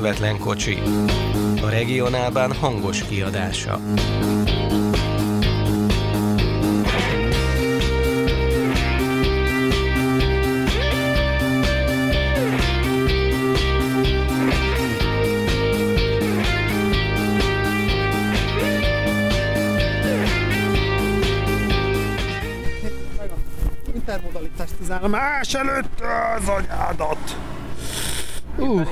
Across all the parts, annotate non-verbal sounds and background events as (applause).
közvetlen kocsi. A regionálban hangos kiadása. intermodalitást az állomás előtt az anyádat. Uh,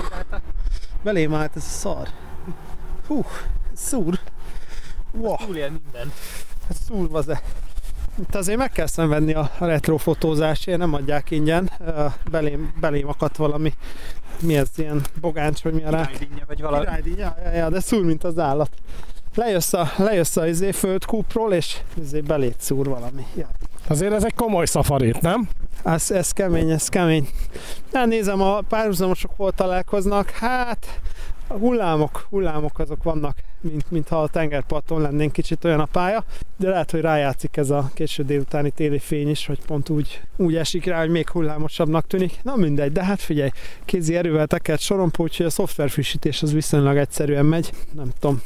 belém állt ez a szar. Hú, szúr. Wow, Túlél minden. ez szúrva ze. Itt azért meg kell szenvedni a retrofotózásért, nem adják ingyen. Belém, belém akadt valami, mi ez, ilyen bogáncs, vagy mi a rá? Királydínnye, vagy valami. Királydíj, ja, ja, ja, de szúr, mint az állat. Lejössz a, lejössz a izé, földkúpról, és izé belét szúr valami. Ja. Azért ez egy komoly szafarit, nem? Ez, ez kemény, ez kemény. Na, nézem, a párhuzamosok hol találkoznak. Hát, a hullámok, hullámok azok vannak, mint, mintha a tengerparton lennénk kicsit olyan a pálya, de lehet, hogy rájátszik ez a késő délutáni téli fény is, hogy pont úgy, úgy esik rá, hogy még hullámosabbnak tűnik. Na mindegy, de hát figyelj, kézi erővel tekert sorompó, úgyhogy a szoftverfrissítés az viszonylag egyszerűen megy. Nem tudom,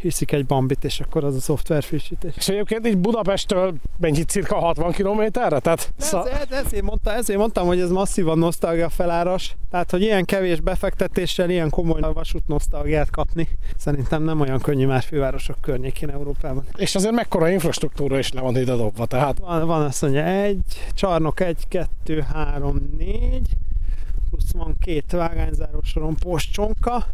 hiszik egy bambit, és akkor az a szoftverfrissítés. És egyébként így Budapesttől mennyi cirka 60 kilométerre? Tehát De szá- ez, ez, ezért, mondta, ezért mondtam, hogy ez masszívan nosztalgia feláras. Tehát, hogy ilyen kevés befektetéssel ilyen komoly vasút nosztalgiát kapni, szerintem nem olyan könnyű más fővárosok környékén Európában. és azért mekkora infrastruktúra is le van ide dobva, tehát Van, van azt mondja, egy, csarnok egy, kettő, három, négy, plusz van két vágányzáró sorompós csonka,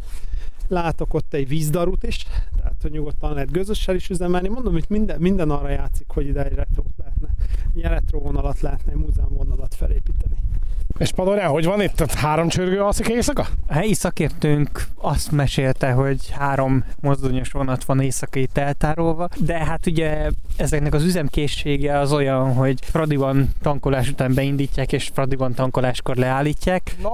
látok ott egy vízdarut is, tehát hogy nyugodtan lehet gőzössel is üzemelni. Mondom, hogy minden, minden arra játszik, hogy ide egy retrót lehetne, ilyen retro vonalat lehetne, egy múzeum vonalat felépíteni. És Padorján, hogy van itt? Három csörgő alszik éjszaka? A helyi szakértőnk azt mesélte, hogy három mozdonyos vonat van éjszakai eltárolva, de hát ugye ezeknek az üzemkészsége az olyan, hogy Fradiban tankolás után beindítják, és Fradiban tankoláskor leállítják. Na,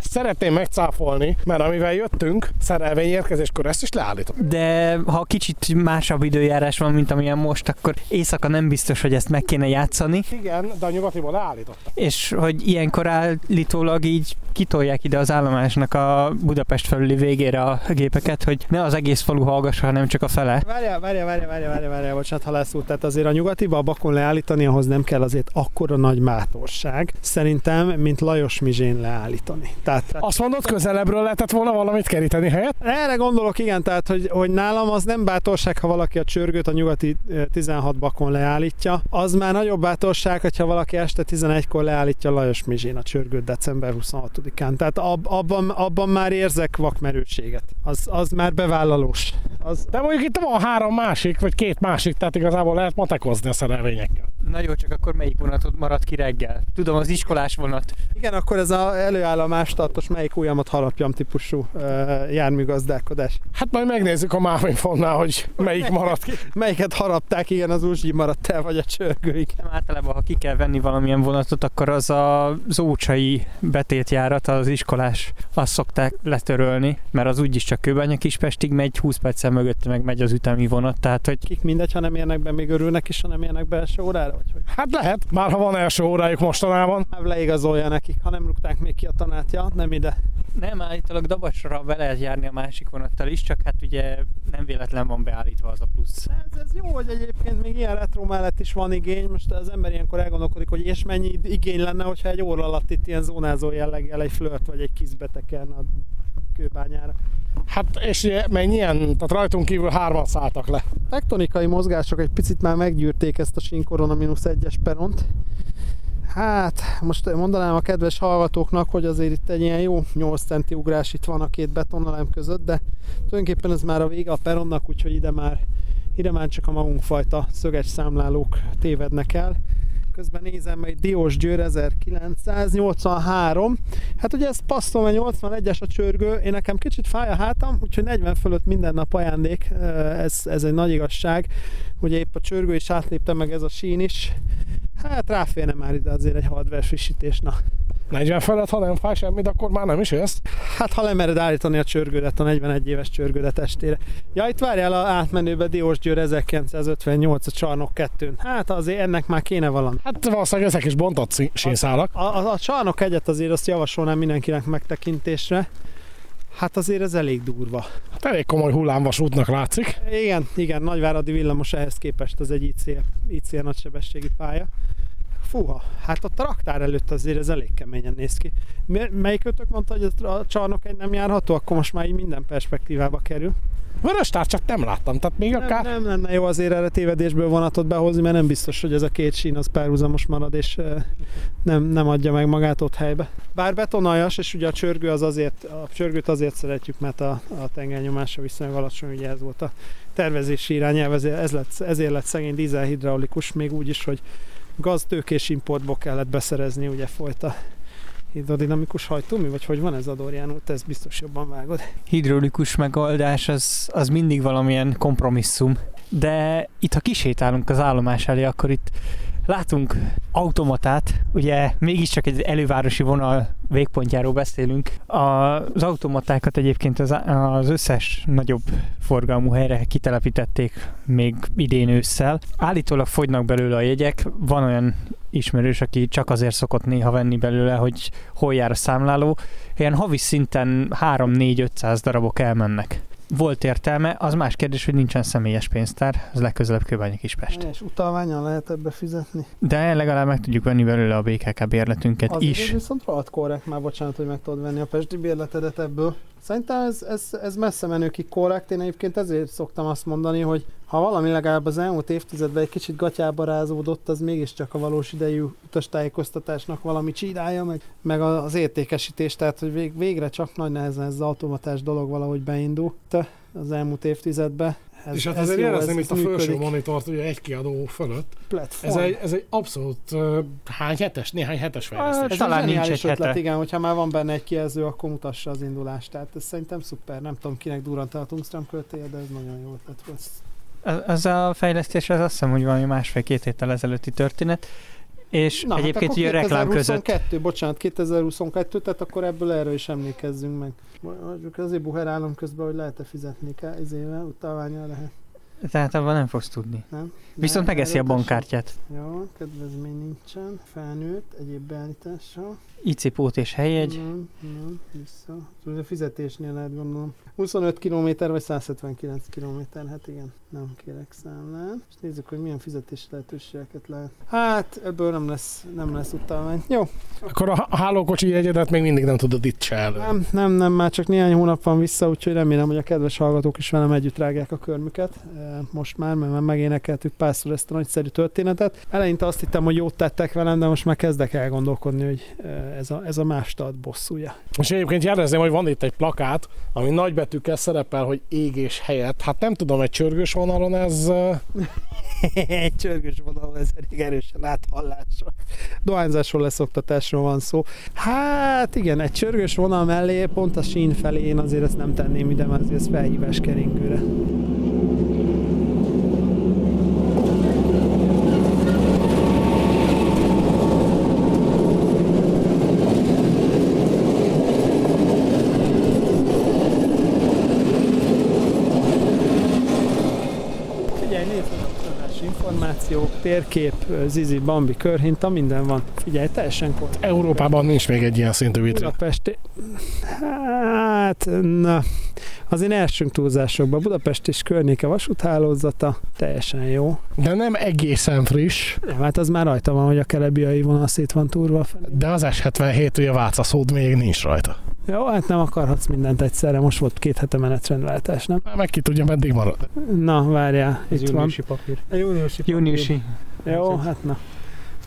szeretném megcáfolni, mert amivel jöttünk, szerelvény érkezéskor ezt is leállítom. De ha kicsit másabb időjárás van, mint amilyen most, akkor éjszaka nem biztos, hogy ezt meg kéne játszani, Igen, de a nyugatiban leállítottam. és hogy ilyenkor állítólag így kitolják ide az állomásnak a Budapest felüli végére a gépeket, hogy ne az egész falu hallgassa, hanem csak a fele. Várjál, várjál, várjál, várjál, várjál, várjál, bocsánat, ha lesz út. Tehát azért a nyugatiba a bakon leállítani, ahhoz nem kell azért akkora nagy mátorság. Szerintem, mint Lajos Mizsén leállítani. Tehát Azt mondod, közelebbről lehetett volna valamit keríteni helyet? erre gondolok, igen, tehát, hogy, hogy nálam az nem bátorság, ha valaki a csörgőt a nyugati eh, 16 bakon leállítja. Az már nagyobb bátorság, hogyha valaki este 11-kor leállítja Lajos Mizsén a csörgőt december 26-án. Tehát ab, abban, abban már érzek vakmerőséget. Az, az már bevállalós. Az, De mondjuk itt van három másik, vagy két másik, tehát igazából lehet matekozni a szerelvényekkel. Na jó, csak akkor melyik vonatod maradt ki reggel? Tudom, az iskolás vonat. Igen, akkor ez a előállomás tartos melyik ujjamat harapjam típusú uh, járműgazdálkodás. Hát majd megnézzük a Mávinfonnál, hogy melyik maradt ki. Melyiket harapták, igen, az Uzsgyi maradt el, vagy a csörgőig. Nem általában, ha ki kell venni valamilyen vonatot, akkor az a Zócsai betétjárat, az iskolás, azt szokták letörölni, mert az úgyis csak Kőbánya Kispestig megy, 20 perccel mögötte meg megy az ütemi vonat, tehát hogy Kik mindegy, ha nem érnek be, még örülnek is, ha nem érnek be első órára, vagy hogy Hát lehet, már ha van első órájuk mostanában. már leigazolja nekik, ha nem rúgták még ki a tanátja, nem ide. nem állítólag Dabasra be lehet járni a másik vonattal is, csak hát ugye nem véletlen van beállítva az a plusz. Ez, ez jó, hogy egyébként még ilyen retro mellett is van igény. Most az ember ilyenkor elgondolkodik, hogy és mennyi igény lenne, hogyha egy óra alatt itt ilyen zónázó jelleggel egy flört vagy egy kisz beteken a kőbányára. Hát és mennyien, tehát rajtunk kívül hárman szálltak le. tektonikai mozgások egy picit már meggyűrték ezt a sinkorona mínusz egyes peront. Hát, most mondanám a kedves hallgatóknak, hogy azért itt egy ilyen jó 8 centi ugrás itt van a két betonelem között, de tulajdonképpen ez már a vége a peronnak, úgyhogy ide már, ide már csak a magunkfajta szöges számlálók tévednek el. Közben nézem, egy Diós Győr 1983. Hát ugye ez passzol, mert 81-es a csörgő. Én nekem kicsit fáj a hátam, úgyhogy 40 fölött minden nap ajándék. Ez, ez egy nagy igazság. Ugye épp a csörgő is átlépte meg ez a sín is. Hát ráférne már ide azért egy hardware frissítés. Na. 40 felett, ha nem fáj semmit, akkor már nem is jössz. Hát ha lemered állítani a csörgődet, a 41 éves csörgődet estére. Ja, itt várjál a átmenőbe Diós Győr 1958 a csarnok 2 Hát azért ennek már kéne valami. Hát valószínűleg ezek is bontott szí- sínszálak. A, a, a csarnok egyet azért azt javasolnám mindenkinek megtekintésre. Hát azért ez elég durva. Hát elég komoly hullámvasútnak látszik. Igen, igen, Nagyváradi villamos ehhez képest az egy IC, IC nagysebességi pálya. Fúha, hát ott a raktár előtt azért ez elég keményen néz ki. Melyik ötök mondta, hogy a csarnok egy nem járható, akkor most már így minden perspektívába kerül. Vörös tárcsát nem láttam, tehát még nem, akár... Nem lenne jó azért erre tévedésből vonatot behozni, mert nem biztos, hogy ez a két sín az párhuzamos marad, és nem, nem adja meg magát ott helybe. Bár betonaljas, és ugye a csörgő az azért, a csörgőt azért szeretjük, mert a, a tengelynyomása viszonylag alacsony, ugye ez volt a tervezési irányelv, ezért, ez lett, ezért lett szegény dízelhidraulikus, még úgy is, hogy gaztőkés importból kellett beszerezni, ugye folyt a hidrodinamikus hajtómű, vagy hogy van ez a Dorian Te ezt biztos jobban vágod. Hidrolikus megoldás az, az mindig valamilyen kompromisszum, de itt ha kisétálunk az állomás elé, akkor itt látunk automatát, ugye mégiscsak egy elővárosi vonal végpontjáról beszélünk. Az automatákat egyébként az, az összes nagyobb forgalmú helyre kitelepítették még idén ősszel. Állítólag fogynak belőle a jegyek, van olyan ismerős, aki csak azért szokott néha venni belőle, hogy hol jár a számláló. Ilyen havi szinten 3-4-500 darabok elmennek volt értelme, az más kérdés, hogy nincsen személyes pénztár, az legközelebb Kőbányi Kispest. És utalványon lehet ebbe fizetni? De legalább meg tudjuk venni belőle a BKK bérletünket Azért is. viszont rohadt korrekt, már bocsánat, hogy meg tudod venni a pesti bérletedet ebből. Szerintem ez, ez, ez messze menőkig korrekt. Én egyébként ezért szoktam azt mondani, hogy ha valami legalább az elmúlt évtizedben egy kicsit gatyába rázódott, az mégiscsak a valós idejű utastájékoztatásnak valami csidája, meg, meg az értékesítés, tehát hogy vég, végre csak nagy nehezen ez az automatás dolog valahogy beindult az elmúlt évtizedben. Ez, és hát ez azért jelezném itt a felső monitort, ugye egy kiadó fölött. Platform. Ez egy, ez egy abszolút uh, hány hetes, néhány hetes fejlesztés. Ez talán nincs egy ötlet, hete. igen, hogyha már van benne egy kijelző, akkor mutassa az indulást. Tehát ez szerintem szuper. Nem tudom, kinek durant a tungstram költéje, de ez nagyon jó ötlet volt. Az a fejlesztés az azt hiszem, hogy valami másfél-két héttel ezelőtti történet. És Na, hát egyébként hát ugye reklám között... bocsánat, 2022, tehát akkor ebből erről is emlékezzünk meg. Mondjuk azért buherálom közben, hogy lehet-e fizetni kell, izével, utalványa lehet. Tehát abban nem fogsz tudni. Nem. Viszont megeszi a bankkártyát. Jó, kedvezmény nincsen. Felnőtt, egyéb beállítással. IC-pót és helyjegy. Nem, nem, vissza. A fizetésnél lehet gondolom. 25 km vagy 179 km, hát igen, nem kérek számlát. És nézzük, hogy milyen fizetési lehetőségeket lehet. Hát ebből nem lesz, nem lesz utalvány. Jó. Akkor a hálókocsi jegyedet még mindig nem tudod itt se elő. Nem, nem, nem, már csak néhány hónap van vissza, úgyhogy remélem, hogy a kedves hallgatók is velem együtt rágják a körmüket. Most már, mert már megénekeltük párszor ezt a nagyszerű történetet. Eleinte azt hittem, hogy jót tettek velem, de most már kezdek elgondolkodni, hogy ez a, ez a más tart bosszúja. És egyébként jelezném, hogy van itt egy plakát, ami nagy betűkkel szerepel, hogy égés helyett. Hát nem tudom, egy csörgős vonalon ez... (laughs) egy csörgős vonalon ez elég erősen áthallásra. Dohányzásról, leszoktatásról van szó. Hát igen, egy csörgős vonal mellé, pont a sín felé én azért ezt nem tenném ide, mert azért ez felhívás keringőre. Térkép, Zizi, Bambi, körhinta, minden van. Figyelj, teljesen kor. Európában nincs még egy ilyen szintű vitrin. Budapesti... Hát, na, azért elsőnk túlzásokban. Budapest is környéke vasúthálózata, teljesen jó. De nem egészen friss. Nem, hát az már rajta van, hogy a kelebiai vonal szét van túrva. De az S77, ugye Váca szód még nincs rajta. Jó, hát nem akarhatsz mindent egyszerre, most volt két hete menetrendváltás, nem? Meg ki tudja, meddig marad. Na, várjál, Ez itt júniusi van. papír. A júniusi papír. Júniusi. Jó, hát na.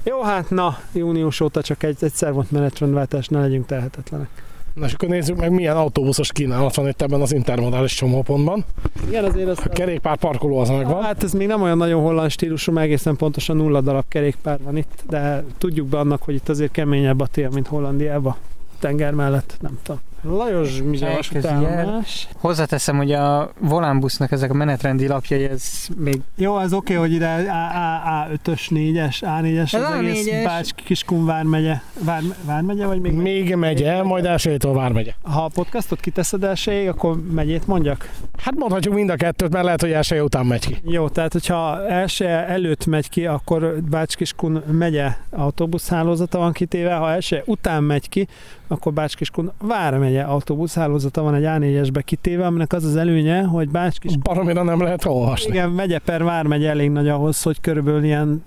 Jó, hát na, június óta csak egy, egyszer volt menetrendváltás, ne legyünk tehetetlenek. Na és akkor nézzük meg, milyen autóbuszos kínálat van itt ebben az intermodális csomópontban. Igen, azért az... A kerékpár parkoló az megvan. Hát ez még nem olyan nagyon holland stílusú, mert egészen pontosan nulla darab kerékpár van itt, de tudjuk be annak, hogy itt azért keményebb a tél, mint Hollandiában. Tenger mellett, nem tudom. Lajos Mizsavas utálomás. Hozzáteszem, hogy a volánbusznak ezek a menetrendi lapjai, ez még... Jó, ez oké, okay, hogy ide A5-ös, 4-es, A4-es, az egész Bács Kiskun vármegye. Vár, vármegye, vagy még? Még megye, majd elsőjétől vármegye. Ha a podcastot kiteszed elsőjéig, akkor megyét mondjak? Hát mondhatjuk mind a kettőt, mert lehet, hogy első után megy ki. Jó, tehát hogyha első előtt megy ki, akkor Bács-Kiskun megye autóbuszhálózata van kitéve, ha első után megy ki, akkor Bács-Kiskun vármegye Vármegye autóbuszhálózata van egy A4-esbe kitéve, aminek az az előnye, hogy Bácskis Baromira nem lehet olvasni. igen, megye per Vármegye elég nagy ahhoz, hogy körülbelül ilyen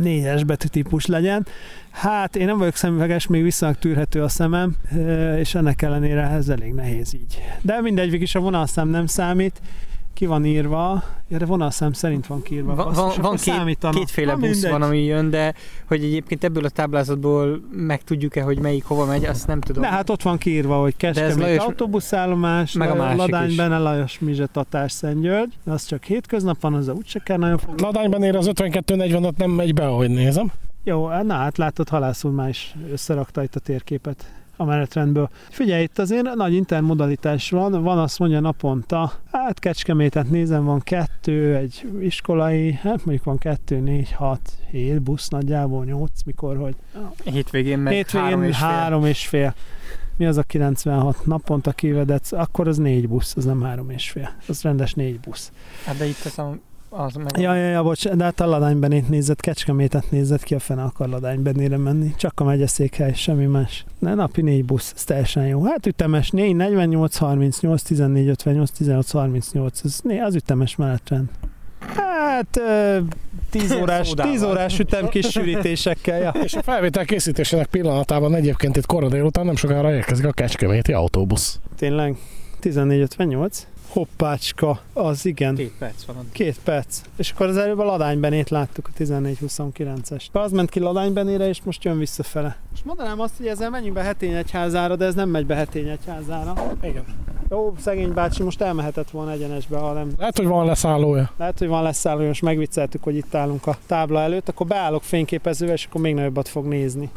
négyes betűtípus legyen. Hát én nem vagyok szemüveges, még viszonylag tűrhető a szemem, és ennek ellenére ez elég nehéz így. De mindegy, végig is a vonalszám nem számít, ki van írva, ja, de vonalszám szerint van kiírva. Van, van, van két, kétféle Na, busz mindegy. van, ami jön, de hogy egyébként ebből a táblázatból megtudjuk-e, hogy melyik hova megy, azt nem tudom. De hát ott van kiírva, hogy Kecskemét Lajos- autóbuszállomás, meg a másik Ladány is. benne Lajos Mizse Tatás Szentgyörgy, az csak hétköznap van, az úgyse kell nagyon fogni. Ladányban ér az 52-40-at nem megy be, ahogy nézem. Jó, na hát látod, halászul már is összerakta itt a térképet a menetrendből. Figyelj, itt azért nagy intermodalitás van, van azt mondja naponta, hát Kecskemétet nézem, van kettő, egy iskolai, hát mondjuk van kettő, négy, hat, hét busz nagyjából, nyolc, mikor, hogy Hétvégén meg hétvégén három és fél. három és fél. Mi az a 96 naponta kivedett? Akkor az négy busz, az nem három és fél. Az rendes négy busz. Hát de itt az, a- az meg... Ja, ja, ja, bocs, de hát a Ladánybenét nézett, Kecskemétet nézett, ki a fene akar Ladánybenére menni. Csak a megyeszékhely, semmi más. De napi négy busz, ez teljesen jó. Hát ütemes 4, 48, 38, 14, 58, 18, 38, ez, né- az ütemes menetrend. Hát 10 (laughs) órás, Szódával. 10 órás ütem kis sűrítésekkel, ja. És a felvétel készítésének pillanatában egyébként itt kora délután nem sokára érkezik a Kecskeméti autóbusz. Tényleg 14.58. Hoppácska, az igen. Két perc van. addig. Két perc. És akkor az előbb a Ladánybenét láttuk, a 14-29-es. Az ment ki Ladánybenére, és most jön visszafele. Most mondanám azt, hogy ezzel menjünk be Hetényegyházára, de ez nem megy be Hetényegyházára. Igen. Jó, szegény bácsi most elmehetett volna egyenesbe, ha nem. Lehet, hogy van leszállója. Lehet, hogy van leszálló, most megvicceltük, hogy itt állunk a tábla előtt, akkor beállok fényképezővel, és akkor még nagyobbat fog nézni.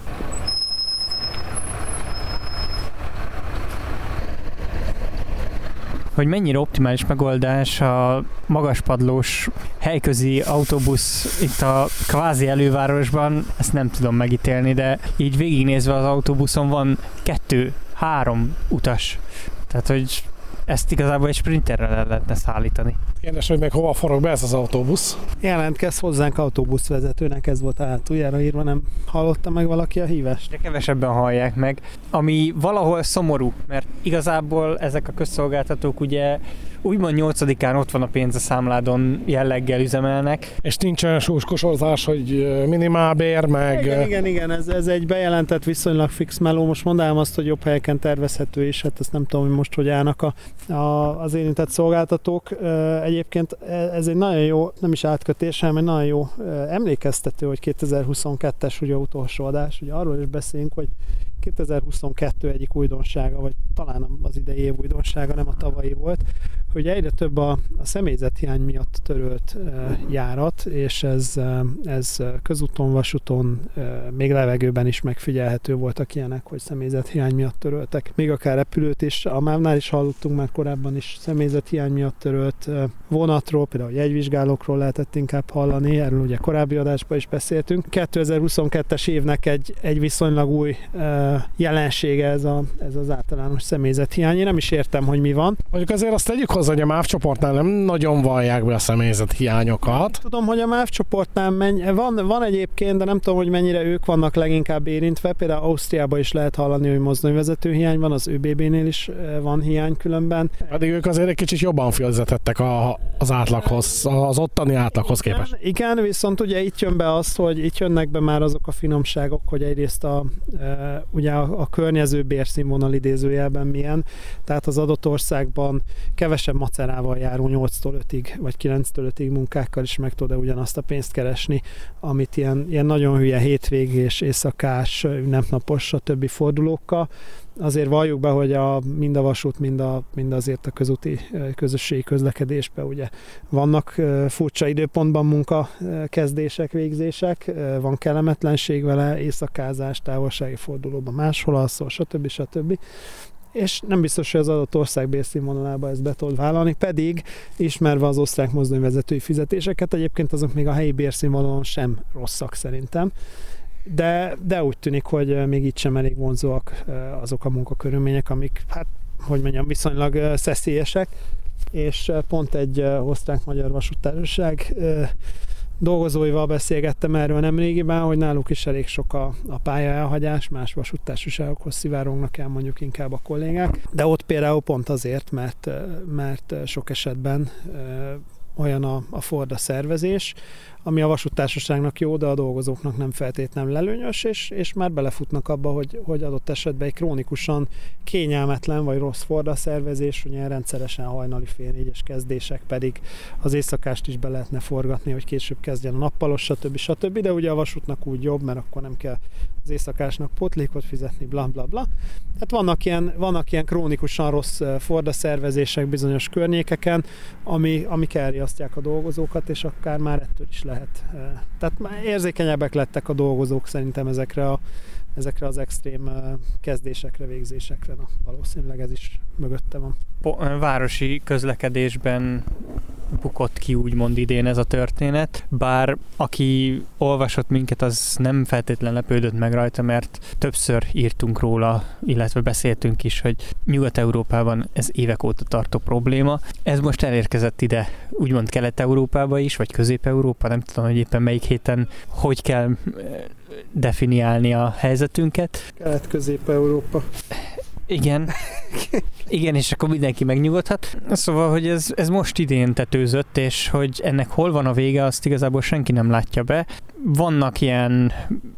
Hogy mennyire optimális megoldás a magaspadlós helyközi autóbusz itt a kvázi elővárosban, ezt nem tudom megítélni, de így végignézve az autóbuszon van kettő, három utas. Tehát, hogy ezt igazából egy sprinterrel el lehetne szállítani. Kérdés, hogy még hova forog be ez az autóbusz. Jelentkez hozzánk autóbuszvezetőnek, ez volt hátuljára írva, nem hallotta meg valaki a hívást? De kevesebben hallják meg, ami valahol szomorú, mert igazából ezek a közszolgáltatók ugye úgymond 8-án ott van a pénz a számládon jelleggel üzemelnek, És nincsen súskosorozás, hogy minimálbér, meg... Igen, igen, igen, ez, ez egy bejelentett viszonylag fix meló. Most mondanám azt, hogy jobb helyeken tervezhető is, hát ezt nem tudom, hogy most hogy állnak a, a, az érintett szolgáltatók. Egyébként ez egy nagyon jó, nem is átkötés, hanem egy nagyon jó emlékeztető, hogy 2022-es ugye utolsó adás, ugye arról is beszélünk, hogy 2022 egyik újdonsága, vagy talán az idei év újdonsága, nem a tavalyi volt, hogy egyre több a, a személyzethiány miatt törölt uh, járat, és ez, uh, ez közúton, vasúton, uh, még levegőben is megfigyelhető voltak ilyenek, hogy személyzethiány miatt töröltek. Még akár repülőt is, a MÁV-nál is hallottunk már korábban is személyzethiány miatt törölt uh, vonatról, például jegyvizsgálókról lehetett inkább hallani, erről ugye korábbi adásban is beszéltünk. 2022-es évnek egy, egy viszonylag új uh, jelensége ez, a, ez az általános személyzethiány. Én nem is értem, hogy mi van. Mondjuk azért azt tegyük hozzá, hogy a MÁV csoportnál nem nagyon vallják be a személyzet hiányokat. Tudom, hogy a MÁV csoportnál menny- van, van egyébként, de nem tudom, hogy mennyire ők vannak leginkább érintve. Például Ausztriában is lehet hallani, hogy mozdonyvezető hiány van, az ÖBB-nél is van hiány különben. Pedig ők azért egy kicsit jobban fizetettek a, az átlaghoz, az ottani átlaghoz képest. Igen, igen, viszont ugye itt jön be az, hogy itt jönnek be már azok a finomságok, hogy egyrészt a, e, ugye a, a környező bérszínvonal idézőjelben milyen, tehát az adott országban kevesebb macerával járó 8-tól 5-ig, vagy 9-től 5-ig munkákkal is meg tud ugyanazt a pénzt keresni, amit ilyen, ilyen nagyon hülye hétvégés, éjszakás, ünnepnapos, stb. fordulókkal, azért valljuk be, hogy a, mind a vasút, mind, a, mind azért a közúti közösségi közlekedésben ugye vannak furcsa időpontban munka kezdések, végzések, van kellemetlenség vele, éjszakázás, távolsági fordulóban máshol alszol, stb. stb. És nem biztos, hogy az adott ország bérszínvonalába ezt be tud vállalni, pedig ismerve az osztrák mozdonyvezetői fizetéseket, egyébként azok még a helyi bérszínvonalon sem rosszak szerintem. De, de úgy tűnik, hogy még itt sem elég vonzóak azok a munkakörülmények, amik, hát, hogy mondjam, viszonylag szeszélyesek, és pont egy osztrák-magyar vasútársaság dolgozóival beszélgettem erről nem régiben, hogy náluk is elég sok a, a pálya elhagyás, más vasúttársaságokhoz szivárognak el mondjuk inkább a kollégák, de ott például pont azért, mert, mert sok esetben olyan a, a Ford a szervezés, ami a vasúttársaságnak jó, de a dolgozóknak nem feltétlenül lelőnyös, és, és már belefutnak abba, hogy, hogy adott esetben egy krónikusan kényelmetlen vagy rossz forda szervezés, ugye rendszeresen hajnali fél négyes kezdések pedig az éjszakást is be lehetne forgatni, hogy később kezdjen a nappalos, stb. stb. De ugye a vasútnak úgy jobb, mert akkor nem kell az éjszakásnak potlékot fizetni, bla bla bla. Tehát vannak ilyen, vannak ilyen krónikusan rossz forda szervezések bizonyos környékeken, ami, amik elriasztják a dolgozókat, és akár már ettől is lehet. Tehát már érzékenyebbek lettek a dolgozók szerintem ezekre, a, ezekre az extrém kezdésekre, végzésekre. Na, valószínűleg ez is mögötte van. Városi közlekedésben bukott ki úgymond idén ez a történet, bár aki olvasott minket, az nem feltétlen lepődött meg rajta, mert többször írtunk róla, illetve beszéltünk is, hogy Nyugat-Európában ez évek óta tartó probléma. Ez most elérkezett ide, úgymond Kelet-Európába is, vagy Közép-Európa, nem tudom, hogy éppen melyik héten hogy kell definiálni a helyzetünket. Kelet-Közép-Európa. Igen. Igen, és akkor mindenki megnyugodhat. Szóval, hogy ez, ez most idén tetőzött, és hogy ennek hol van a vége, azt igazából senki nem látja be vannak ilyen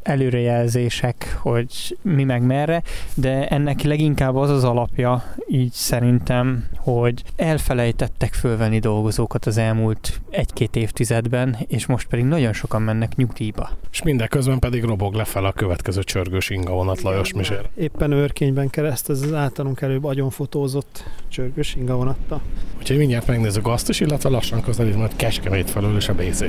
előrejelzések, hogy mi meg merre, de ennek leginkább az az alapja, így szerintem, hogy elfelejtettek fölvenni dolgozókat az elmúlt egy-két évtizedben, és most pedig nagyon sokan mennek nyugdíjba. És mindeközben pedig robog lefelé a következő csörgős inga vonat Lajos Misér. Éppen őrkényben kereszt ez az általunk előbb agyonfotózott csörgős inga vonatta. Úgyhogy mindjárt megnézzük azt is, illetve lassan közelít majd Kecskemét felől is a BZ.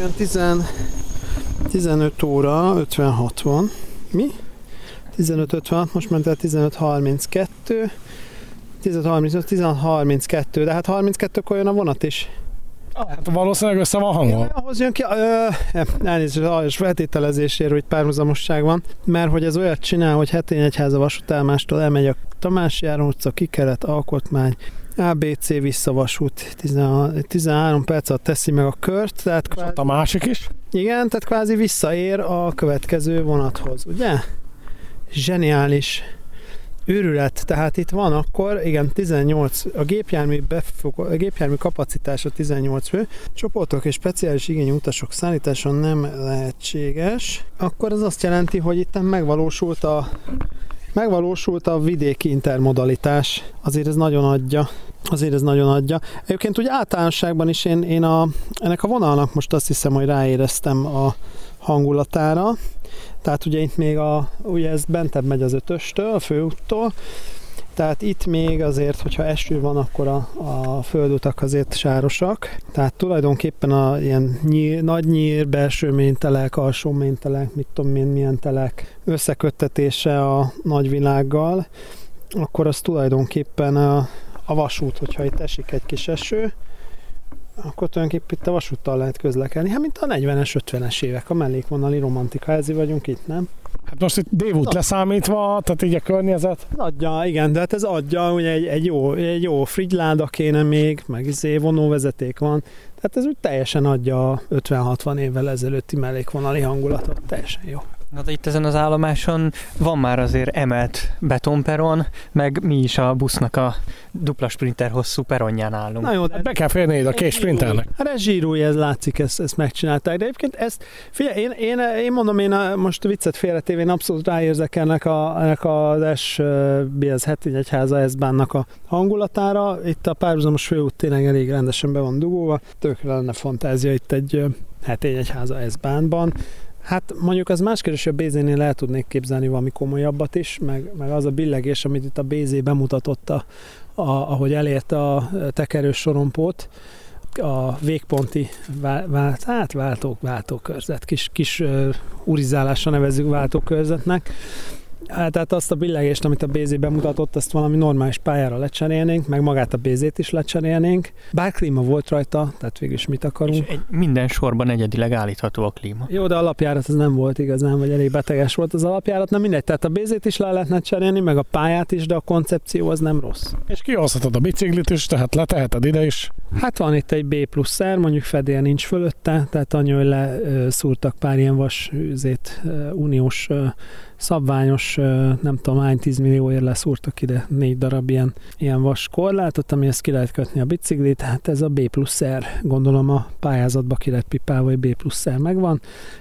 jön 10, 15 óra 56 van. Mi? 15.56, most ment el 15.32. 15.35, de hát 32-kor jön a vonat is. Hát valószínűleg össze van hangol. Ja, ahhoz jön ki, ö, elnézést, a feltételezésért, hogy párhuzamosság van, mert hogy ez olyat csinál, hogy hetén egyháza vasútállomástól elmegy a Tamás Járon utca, Kikelet, Alkotmány, ABC visszavasút 13 perc alatt teszi meg a kört. Tehát kvázi, a másik is? Igen, tehát kvázi visszaér a következő vonathoz, ugye? Zseniális őrület, tehát itt van akkor, igen, 18, a gépjármű, befog, a gépjármű kapacitása 18 fő, csoportok és speciális igényű utasok szállítása nem lehetséges, akkor az azt jelenti, hogy itt megvalósult a megvalósult a vidéki intermodalitás, azért ez nagyon adja. Azért ez nagyon adja. Egyébként úgy általánosságban is én, én a, ennek a vonalnak most azt hiszem, hogy ráéreztem a hangulatára. Tehát ugye itt még a, ugye ez bentebb megy az ötöstől, a főúttól, tehát itt még azért, hogyha eső van, akkor a, a földutak azért sárosak. Tehát tulajdonképpen a ilyen nyír, nagy nyír, belső ménytelek, alsó ménytelek, mit tudom én, milyen telek összeköttetése a nagyvilággal, akkor az tulajdonképpen a, a vasút, hogyha itt esik egy kis eső, akkor tulajdonképpen itt a vasúttal lehet közlekedni. Hát mint a 40-es, 50-es évek, a mellékvonali romantikázi vagyunk itt, nem? Hát most itt dévút leszámítva, tehát így a környezet. Adja, igen, de hát ez adja, hogy egy, egy jó, egy jó frigyláda kéne még, meg izé vonóvezeték van. Tehát ez úgy teljesen adja 50-60 évvel ezelőtti mellékvonali hangulatot. Teljesen jó. Na de itt ezen az állomáson van már azért emelt betonperon, meg mi is a busznak a dupla sprinter hosszú peronján állunk. Na jó, de hát be kell férni a kés sprinternek. Hát ez ez látszik, ezt, ezt megcsinálták. De egyébként ezt, figyelj, én, én, én mondom, én a, most viccet félretéve, én abszolút ráérzek ennek, a, ennek az SBS heti egyháza s a hangulatára. Itt a párhuzamos főút tényleg elég rendesen be van dugóva. Tökre lenne fantázia itt egy hetény egyháza S-bánban Hát mondjuk az más kérdés, hogy a BZ-nél el tudnék képzelni valami komolyabbat is, meg, meg az a billegés, amit itt a BZ bemutatott, a, a, ahogy elérte a tekerős sorompót, a végponti vált, hát váltó, váltókörzet, kis, kis uh, urizálásra nevezzük váltókörzetnek. Hát, tehát azt a billegést, amit a BZ bemutatott, azt valami normális pályára lecserélnénk, meg magát a BZ-t is lecserélnénk. Bár klíma volt rajta, tehát végül is mit akarunk. És egy, minden sorban egyedileg állítható a klíma. Jó, de alapjárat az nem volt igazán, vagy elég beteges volt az alapjárat. Na mindegy, tehát a BZ-t is le lehetne cserélni, meg a pályát is, de a koncepció az nem rossz. És kihozhatod a biciklit is, tehát leteheted ide is. Hát van itt egy B plusz R, mondjuk fedél nincs fölötte, tehát annyi, hogy leszúrtak pár ilyen vas üzét, uniós szabványos, nem tudom hány 10 millióért leszúrtak ide négy darab ilyen, ilyen vas korlátot, amihez ki lehet kötni a biciklit, hát ez a B plusz R, gondolom a pályázatba ki lehet pipálva, hogy B plusz R megvan.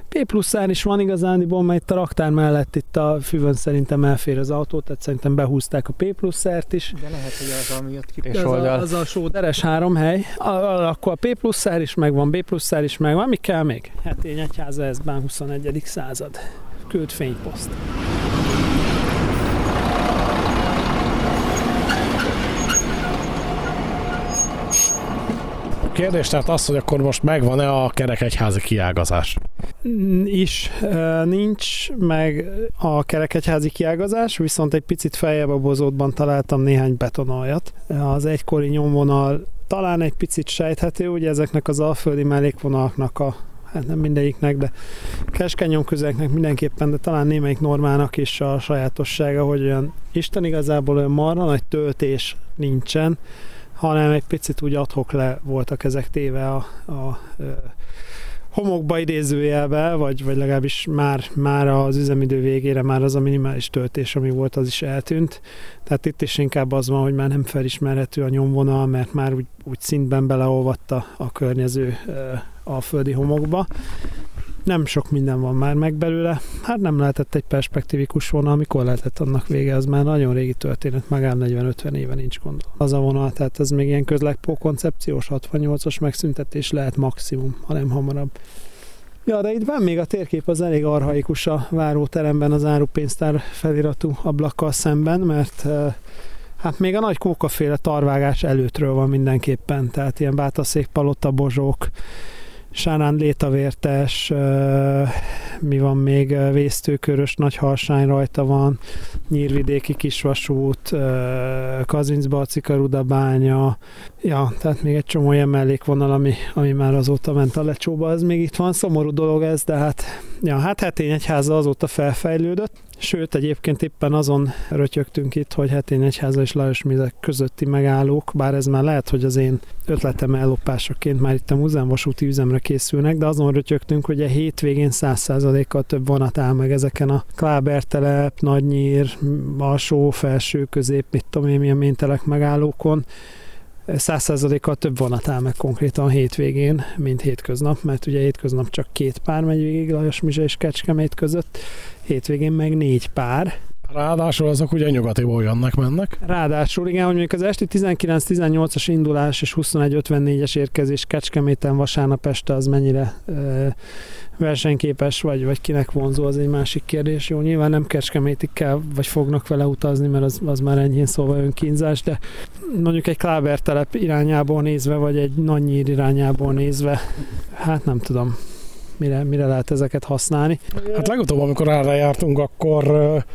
B plusz R is van igazániból, mert itt a raktár mellett itt a füvön szerintem elfér az autó, tehát szerintem behúzták a P plusz R-t is. De lehet, hogy az, ami ott kirés oldal. Az a, az a sóderes három hely, a, a, akkor a P plusz R is megvan, B plusz R is megvan, mi kell még? Hát én egyháza ez 21. század küld fényposzt. Kérdés tehát az, hogy akkor most megvan-e a kerekegyházi kiágazás? Is nincs meg a kerekegyházi kiágazás, viszont egy picit feljebb a bozótban találtam néhány betonaljat. Az egykori nyomvonal talán egy picit sejthető, ugye ezeknek az alföldi mellékvonalaknak a hát nem mindegyiknek, de keskeny nyomközeknek mindenképpen, de talán némelyik normának is a sajátossága, hogy olyan Isten igazából olyan marra nagy töltés nincsen, hanem egy picit úgy adhok le voltak ezek téve a, a, a homokba idézőjelbe, vagy, vagy legalábbis már, már az üzemidő végére már az a minimális töltés, ami volt, az is eltűnt. Tehát itt is inkább az van, hogy már nem felismerhető a nyomvonal, mert már úgy, úgy szintben beleolvatta a környező a földi homokba. Nem sok minden van már meg belőle. Hát nem lehetett egy perspektívikus vonal, amikor lehetett annak vége, az már nagyon régi történet, magán 40-50 éve nincs gond. Az a vonal, tehát ez még ilyen közlegpó koncepciós 68-as megszüntetés lehet maximum, ha nem hamarabb. Ja, de itt van még a térkép az elég arhaikus a váróteremben az árupénztár feliratú ablakkal szemben, mert hát még a nagy kókaféle tarvágás előttről van mindenképpen, tehát ilyen bátaszék, palota, bozsók, Sárán létavértes, mi van még, vésztőkörös nagy harsány rajta van, nyírvidéki kisvasút, Kazincbarci Karudabánya, ja, tehát még egy csomó ilyen mellékvonal, ami, ami már azóta ment a lecsóba, az még itt van, szomorú dolog ez, de hát, ja, hát Hetény egyháza azóta felfejlődött, Sőt, egyébként éppen azon rötyögtünk itt, hogy Hetény Egyháza és Lajos Mizek közötti megállók, bár ez már lehet, hogy az én ötletem ellopásaként már itt a múzeumvasúti üzemre készülnek, de azon rötyögtünk, hogy a hétvégén 100%-kal több vonat áll meg ezeken a Klábertelep, Nagynyír, alsó, felső, közép, mit tudom én, milyen méntelek megállókon, 100%-kal több vonat áll meg konkrétan hétvégén, mint hétköznap, mert ugye hétköznap csak két pár megy végig Lajos Mizse és Kecskemét között, hétvégén meg négy pár. Ráadásul azok ugye nyugatiból jönnek, mennek. Ráadásul igen, hogy mondjuk az esti 19-18-as indulás és 21-54-es érkezés Kecskeméten vasárnap este az mennyire e, versenyképes, vagy, vagy kinek vonzó, az egy másik kérdés. Jó, nyilván nem Kecskemétig kell, vagy fognak vele utazni, mert az, az már enyhén szóval önkínzás, de mondjuk egy Kláber telep irányából nézve, vagy egy Nagynyír irányából nézve, hát nem tudom mire, mire lehet ezeket használni. Hát legutóbb, amikor erre jártunk, akkor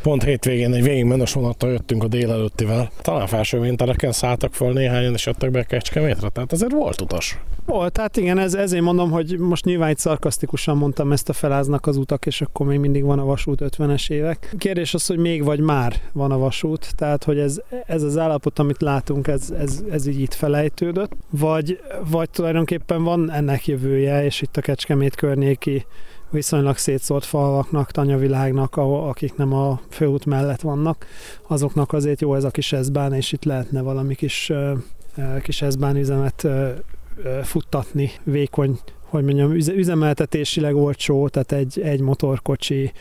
pont hétvégén egy végigmenős vonattal jöttünk a délelőttivel. Talán felső wintereken szálltak föl néhányan, és jöttek be Kecskemétre, tehát ezért volt utas. Volt, tehát igen, ez, ezért mondom, hogy most nyilván itt szarkasztikusan mondtam, ezt a feláznak az utak, és akkor még mindig van a vasút 50-es évek. Kérdés az, hogy még vagy már van a vasút, tehát hogy ez, ez az állapot, amit látunk, ez, ez, ez így itt felejtődött, vagy, vagy tulajdonképpen van ennek jövője, és itt a Kecskemét környéki viszonylag szétszórt falvaknak, tanyavilágnak, akik nem a főút mellett vannak, azoknak azért jó ez a kis ezbán, és itt lehetne valami kis, kis ezbán üzemet futtatni vékony hogy mondjam, üzemeltetésileg olcsó, tehát egy, egy motorkocsi,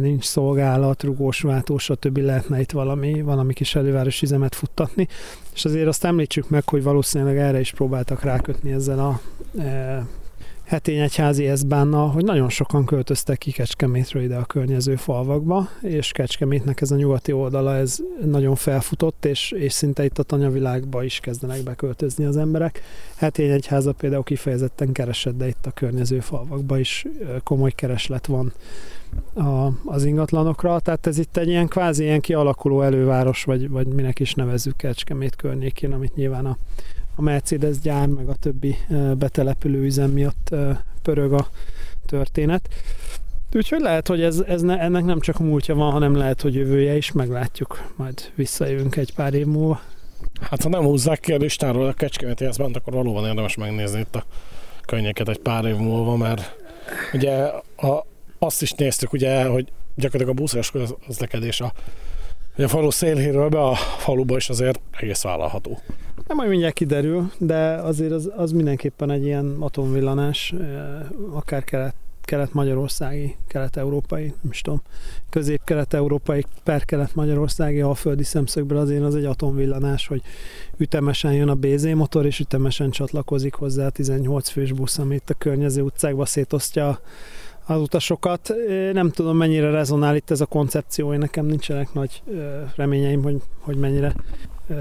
nincs szolgálat, rugós, váltós, stb. lehetne itt valami, valami kis előváros üzemet futtatni. És azért azt említsük meg, hogy valószínűleg erre is próbáltak rákötni ezzel a Hetény egyházi eszbánnal, hogy nagyon sokan költöztek ki Kecskemétről ide a környező falvakba, és Kecskemétnek ez a nyugati oldala, ez nagyon felfutott, és, és szinte itt a tanyavilágba is kezdenek beköltözni az emberek. Hetény egyháza például kifejezetten keresett, de itt a környező falvakba is komoly kereslet van a, az ingatlanokra, tehát ez itt egy ilyen kvázi ilyen kialakuló előváros, vagy, vagy minek is nevezzük Kecskemét környékén, amit nyilván a, a Mercedes gyár, meg a többi betelepülő üzem miatt pörög a történet. Úgyhogy lehet, hogy ez, ez ne, ennek nem csak múltja van, hanem lehet, hogy jövője is, meglátjuk, majd visszajövünk egy pár év múlva. Hát ha nem húzzák ki a listáról a Kecskeméti eszbent, akkor valóban érdemes megnézni itt a könnyeket egy pár év múlva, mert ugye a, azt is néztük, ugye, hogy gyakorlatilag a buszos közlekedés a, a falu szélhéről be a faluba is azért egész vállalható. Nem majd mindjárt kiderül, de azért az, az mindenképpen egy ilyen atomvillanás, akár kelet, kelet-magyarországi, kelet-európai, nem is tudom, közép-kelet-európai per kelet-magyarországi alföldi szemszögből azért az egy atomvillanás, hogy ütemesen jön a BZ motor, és ütemesen csatlakozik hozzá a 18 fős busz, amit a környező utcákba szétosztja az utasokat. Nem tudom, mennyire rezonál itt ez a koncepció, én nekem nincsenek nagy reményeim, hogy, hogy mennyire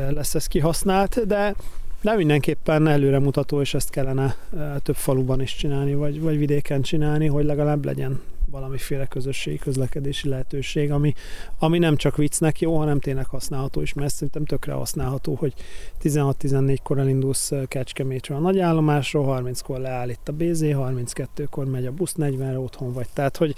lesz ez kihasznált, de de mindenképpen előremutató, és ezt kellene több faluban is csinálni, vagy, vagy vidéken csinálni, hogy legalább legyen valamiféle közösségi közlekedési lehetőség, ami, ami nem csak viccnek jó, hanem tényleg használható is, mert szerintem tökre használható, hogy 16-14-kor elindulsz Kecskemétről a nagyállomásról, 30-kor leáll itt a BZ, 32-kor megy a busz, 40-re otthon vagy. Tehát, hogy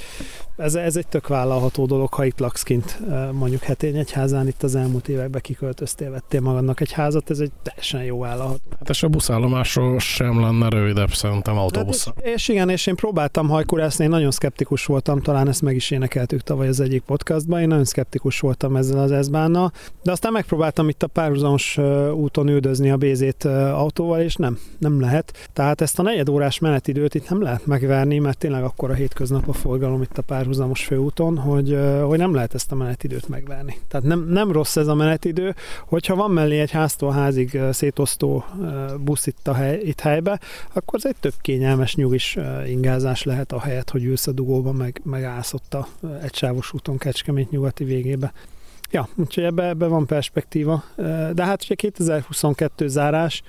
ez, ez egy tök vállalható dolog, ha itt laksz kint mondjuk házán, itt az elmúlt években kiköltöztél, vettél magadnak egy házat, ez egy teljesen jó vállalható. Hát és a buszállomásról sem lenne rövidebb szerintem autóbusz. Hát, és igen, és én próbáltam hajkurászni, én nagyon szkeptikus voltam, talán ezt meg is énekeltük tavaly az egyik podcastban, én nagyon szkeptikus voltam ezzel az ezbánnal, de aztán megpróbáltam itt a párhuzamos úton üldözni a bézét autóval, és nem, nem lehet. Tehát ezt a negyed órás menetidőt itt nem lehet megverni, mert tényleg akkor a hétköznap a forgalom itt a párhuzamos főúton, hogy, hogy nem lehet ezt a menetidőt megverni. Tehát nem, nem rossz ez a menetidő, hogyha van mellé egy háztól házig szétosztó busz itt, a hely, itt helybe, akkor ez egy több kényelmes nyugis ingázás lehet a helyet, hogy ülsz a dugóban meg, megállsz ott a egysávos úton Kecskemét nyugati végébe. Ja, úgyhogy ebbe, ebbe van perspektíva. De hát ugye 2022 zárás,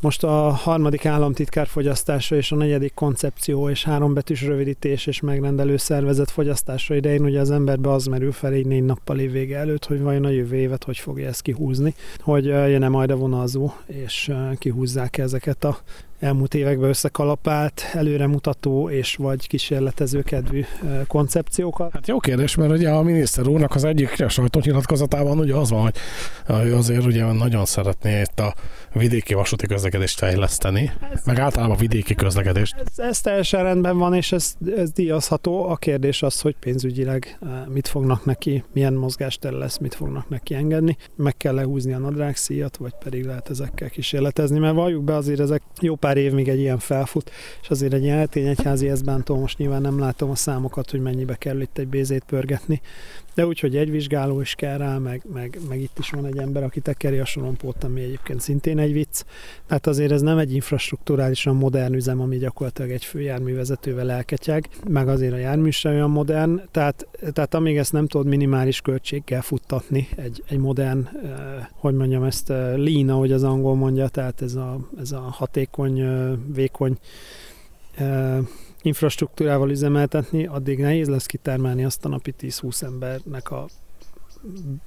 most a harmadik államtitkár fogyasztása és a negyedik koncepció és hárombetűs rövidítés és megrendelő szervezet fogyasztása idején ugye az emberbe az merül fel egy négy nappal vége előtt, hogy vajon a jövő évet hogy fogja ezt kihúzni, hogy jön-e majd a vonalzó, és kihúzzák ezeket a elmúlt években összekalapált, előremutató és vagy kísérletező kedvű koncepciókat? Hát jó kérdés, mert ugye a miniszter úrnak az egyik sajtónyilatkozatában ugye az van, hogy ő azért ugye nagyon szeretné itt a vidéki vasúti közlekedést fejleszteni, ez, meg általában vidéki közlekedést. Ez, ez teljesen rendben van, és ez, ez díjazható. A kérdés az, hogy pénzügyileg mit fognak neki, milyen mozgástere lesz, mit fognak neki engedni. Meg kell lehúzni a nadrágszíjat, vagy pedig lehet ezekkel kísérletezni, mert valljuk be azért ezek jó pár év, még egy ilyen felfut, és azért egy eltény egyházi eszbántól most nyilván nem látom a számokat, hogy mennyibe kell itt egy bézét pörgetni, de úgyhogy egy vizsgáló is kell rá, meg, meg, meg itt is van egy ember, aki tekeri a sorompót, ami egyébként szintén egy vicc. Tehát azért ez nem egy infrastruktúrálisan modern üzem, ami gyakorlatilag egy főjárművezetővel elketyeg, meg azért a jármű sem olyan modern, tehát, tehát amíg ezt nem tudod minimális költséggel futtatni, egy, egy modern, eh, hogy mondjam ezt, eh, lean, ahogy az angol mondja, tehát ez a, ez a hatékony, eh, vékony eh, infrastruktúrával üzemeltetni, addig nehéz lesz kitermelni azt a napi 10-20 embernek a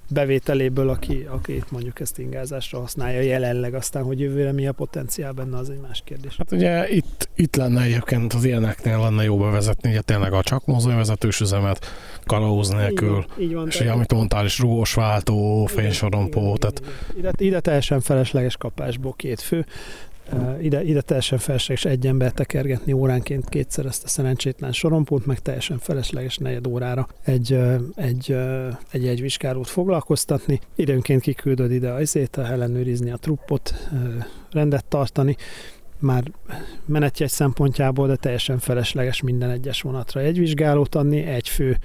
bevételéből, aki, aki mondjuk ezt ingázásra használja jelenleg, aztán, hogy jövőre mi a potenciál benne, az egy más kérdés. Hát ugye itt, itt lenne egyébként az ilyeneknél lenne jó bevezetni, ugye tényleg a csak mozdonyvezetős üzemet, kalauz nélkül, így így van, és ugye, amit mondtál is, rúgós váltó, fénysorompó, tehát... Ide, ide teljesen felesleges kapásból két fő, ide, ide teljesen felesleges egy ember tekergetni óránként kétszer ezt a szerencsétlen sorompót, meg teljesen felesleges negyed órára egy, egy, egy, egy vizsgárót foglalkoztatni. Időnként kiküldöd ide azért, ellenőrizni a truppot, rendet tartani, már menetjegy szempontjából, de teljesen felesleges minden egyes vonatra egy vizsgálót adni, egy fő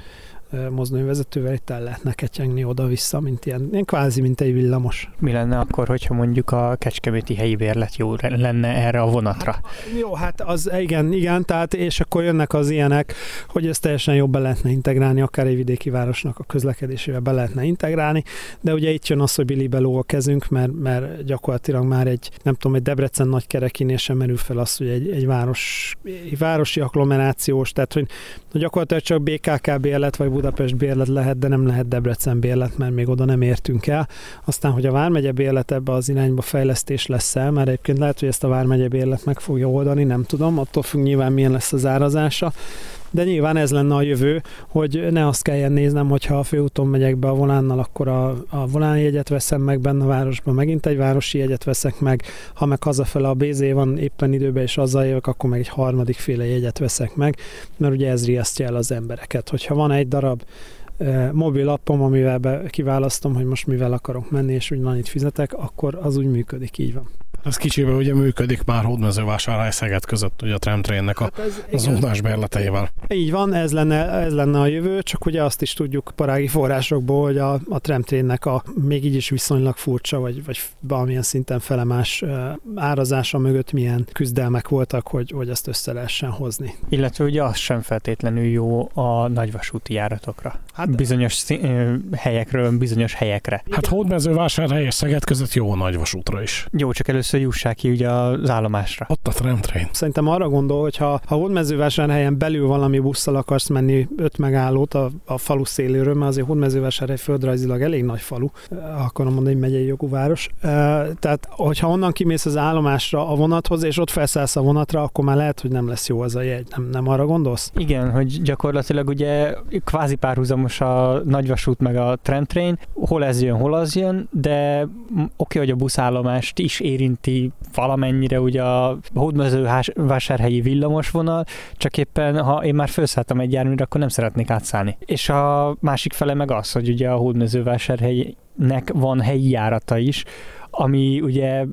mozdonyvezetővel itt el lehetne ketyegni oda-vissza, mint ilyen, ilyen kvázi, mint egy villamos. Mi lenne akkor, hogyha mondjuk a kecskeméti helyi bérlet jó lenne erre a vonatra? Hát, jó, hát az igen, igen, tehát és akkor jönnek az ilyenek, hogy ezt teljesen jobb be lehetne integrálni, akár egy vidéki városnak a közlekedésével be lehetne integrálni, de ugye itt jön az, hogy Billy beló a kezünk, mert, mert gyakorlatilag már egy, nem tudom, egy Debrecen nagy kerekinél sem merül fel az, hogy egy, egy város, egy városi agglomerációs, tehát hogy gyakorlatilag csak BKK bérlet vagy Budapest bérlet lehet, de nem lehet Debrecen bérlet, mert még oda nem értünk el. Aztán, hogy a Vármegye bérlet ebbe az irányba fejlesztés lesz el, mert egyébként lehet, hogy ezt a Vármegye bérlet meg fogja oldani, nem tudom, attól függ nyilván milyen lesz az árazása, de nyilván ez lenne a jövő, hogy ne azt kelljen néznem, hogyha a főúton megyek be a volánnal, akkor a, a volánjegyet veszem meg benne a városban, megint egy városi jegyet veszek meg, ha meg hazafele a BZ van éppen időben és azzal jövök, akkor meg egy harmadik féle jegyet veszek meg, mert ugye ez riasztja el az embereket. Hogyha van egy darab mobil appom, amivel be kiválasztom, hogy most mivel akarok menni, és úgy annyit fizetek, akkor az úgy működik, így van. Ez kicsiben ugye működik már Hódmezővásárhely Szeged között, ugye a tramtrainnek a, hát ez, az zónás bérleteivel. Így van, ez lenne, ez lenne a jövő, csak ugye azt is tudjuk parági forrásokból, hogy a, a tramtrainnek a még így is viszonylag furcsa, vagy, vagy valamilyen szinten felemás árazása mögött milyen küzdelmek voltak, hogy, hogy ezt össze lehessen hozni. Illetve ugye az sem feltétlenül jó a nagyvasúti járatokra. Hát, bizonyos szín, helyekről, bizonyos helyekre. Hát Hódmezővásárhely és Szeged között jó a nagyvasútra is. Jó, csak először először jussák ki ugye az állomásra. Ott a tramtrain. Szerintem arra gondol, hogy ha, ha Hódmezővásárhelyen belül valami busszal akarsz menni öt megállót a, a falu széléről, mert azért Hódmezővásárhely földrajzilag elég nagy falu, akarom mondani, hogy megyei jogú város. Tehát, hogyha onnan kimész az állomásra a vonathoz, és ott felszállsz a vonatra, akkor már lehet, hogy nem lesz jó az a jegy. Nem, nem arra gondolsz? Igen, hogy gyakorlatilag ugye kvázi párhuzamos a nagyvasút meg a tramtrain, hol ez jön, hol az jön, de oké, okay, hogy a buszállomást is érinti érinti valamennyire ugye a hódmezővásárhelyi villamosvonal, csak éppen ha én már felszálltam egy járműre, akkor nem szeretnék átszállni. És a másik fele meg az, hogy ugye a hódmezővásárhelynek van helyi járata is, ami ugye...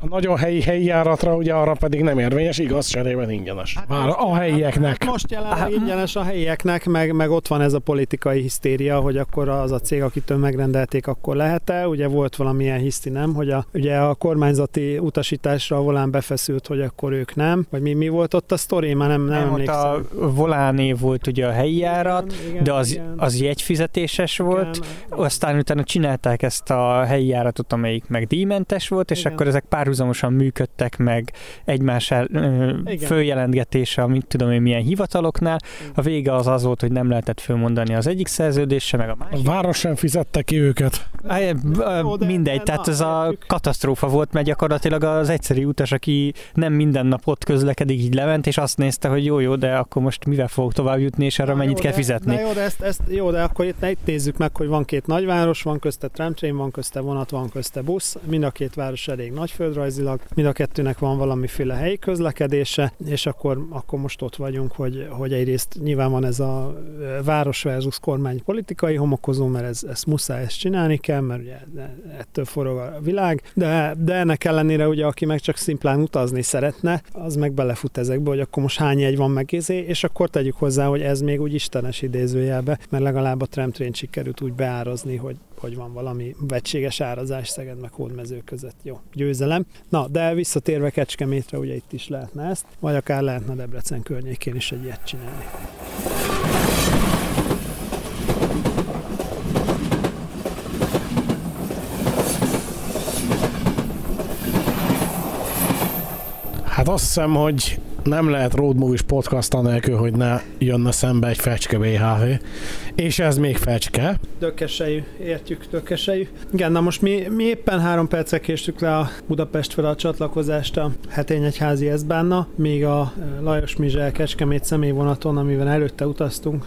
A nagyon helyi helyi járatra, ugye arra pedig nem érvényes, igaz, cserében ingyenes. Hát Már a helyieknek. Hát most jelenleg hát, ingyenes a helyieknek, meg, meg ott van ez a politikai hisztéria, hogy akkor az a cég, akitől megrendelték, akkor lehet-e. Ugye volt valamilyen hiszti, nem? Hogy a, ugye a kormányzati utasításra a volán befeszült, hogy akkor ők nem. Vagy mi, mi volt ott a sztori? Már nem, nem, nem emlékszem. a voláné volt ugye a helyi járat, igen, igen, de az, igen. az jegyfizetéses volt. Igen. Aztán utána csinálták ezt a helyi járatot, amelyik meg díjmentes volt, és Igen. akkor ezek párhuzamosan működtek meg egymás el, ö, följelentgetése, amit tudom én milyen hivataloknál. A vége az az volt, hogy nem lehetett fölmondani az egyik szerződése, meg a másik. A város sem fizette ki őket. É, mindegy, tehát ez a katasztrófa volt, mert gyakorlatilag az egyszerű utas, aki nem minden nap ott közlekedik, így lement, és azt nézte, hogy jó, jó, de akkor most mivel fogok tovább jutni, és arra na, mennyit jó, kell de, fizetni. Na jó, de, ezt, ezt, jó, de akkor itt, itt nézzük meg, hogy van két nagyváros, van közte tramtrain, van közte vonat, van közte busz, mind a két város elég nagy földrajzilag, mind a kettőnek van valamiféle helyi közlekedése, és akkor, akkor most ott vagyunk, hogy, hogy egyrészt nyilván van ez a város versus kormány politikai homokozó, mert ez, ezt muszáj ezt csinálni kell, mert ugye ettől forog a világ, de, de ennek ellenére ugye aki meg csak szimplán utazni szeretne, az meg belefut ezekbe, hogy akkor most hány egy van megézé, és akkor tegyük hozzá, hogy ez még úgy istenes idézőjelbe, mert legalább a tramtrain sikerült úgy beárazni, hogy hogy van valami vetséges árazás Szeged meg Hódmező között. Jó, győzelem. Na, de visszatérve Kecskemétre, ugye itt is lehetne ezt, vagy akár lehetne Debrecen környékén is egy ilyet csinálni. Hát azt hiszem, hogy nem lehet Road Movies podcast anélkül, hogy ne jönne szembe egy fecske BHV. És ez még fecske. Tökesejű, értjük, tökesejű. Igen, na most mi, mi éppen három percre késtük le a Budapest fel a csatlakozást a Hetényegyházi Eszbánna, míg a Lajos Mizsel Kecskemét személyvonaton, amivel előtte utaztunk,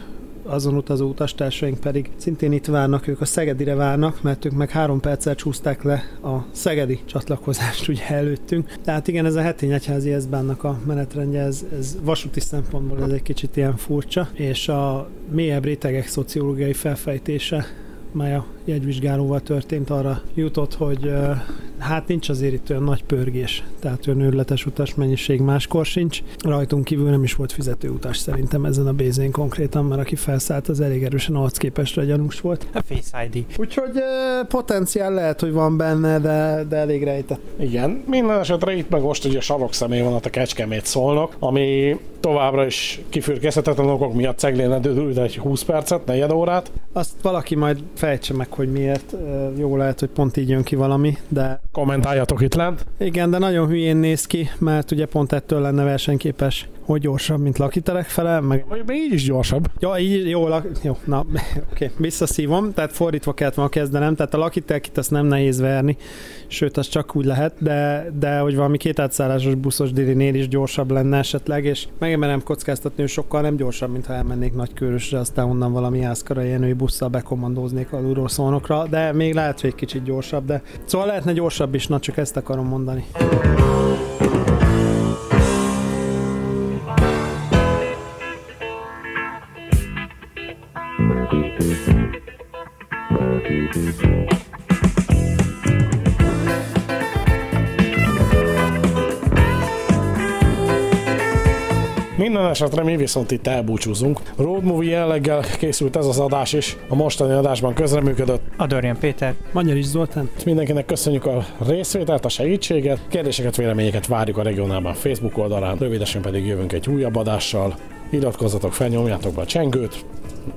azon utazó utastársaink pedig szintén itt várnak, ők a Szegedire várnak, mert ők meg három perccel csúszták le a Szegedi csatlakozást ugye előttünk. Tehát igen, ez a heti egyházi ezbánnak a menetrendje, ez, ez vasúti szempontból ez egy kicsit ilyen furcsa, és a mélyebb rétegek szociológiai felfejtése mely a jegyvizsgálóval történt, arra jutott, hogy hát nincs azért itt olyan nagy pörgés, tehát olyan őrletes utas mennyiség máskor sincs. Rajtunk kívül nem is volt fizető utas szerintem ezen a bézén konkrétan, mert aki felszállt, az elég erősen arcképesre gyanús volt. A Face ID. Úgyhogy potenciál lehet, hogy van benne, de, de elég rejtett. Igen, minden esetre itt meg most ugye sarokszemély van a Kecskemét szólnak, ami továbbra is kifürkészhetetlen okok miatt ceglén egy 20 percet, negyed órát. Azt valaki majd fejtse meg, hogy miért. Jó lehet, hogy pont így jön ki valami, de... Kommentáljatok itt lent. Igen, de nagyon hülyén néz ki, mert ugye pont ettől lenne versenyképes hogy gyorsabb, mint lakiterek fele, meg... Mondjuk még így is gyorsabb. Ja, így jó, lak... jó na, (laughs) oké, okay. visszaszívom, tehát fordítva kellett volna kezdenem, tehát a lakitelkit azt nem nehéz verni, sőt, az csak úgy lehet, de, de hogy valami két átszállásos buszos dirinél is gyorsabb lenne esetleg, és megemerem kockáztatni, hogy sokkal nem gyorsabb, mint ha elmennék Nagykörösre, aztán onnan valami ászkara jenői busszal bekommandóznék alulról szónokra, de még lehet, hogy egy kicsit gyorsabb, de szóval lehetne gyorsabb is, na csak ezt akarom mondani. Minden esetre mi viszont itt elbúcsúzunk. Road movie jelleggel készült ez az adás is. A mostani adásban közreműködött. A Dorian Péter. Magyar is Zoltán. Mindenkinek köszönjük a részvételt, a segítséget. Kérdéseket, véleményeket várjuk a regionálban Facebook oldalán. Rövidesen pedig jövünk egy újabb adással. Iratkozzatok fel, nyomjátok be a csengőt.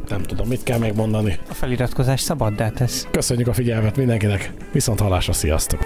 Nem tudom, mit kell még mondani. A feliratkozás szabaddá tesz. Köszönjük a figyelmet mindenkinek. Viszont hallásra, sziasztok!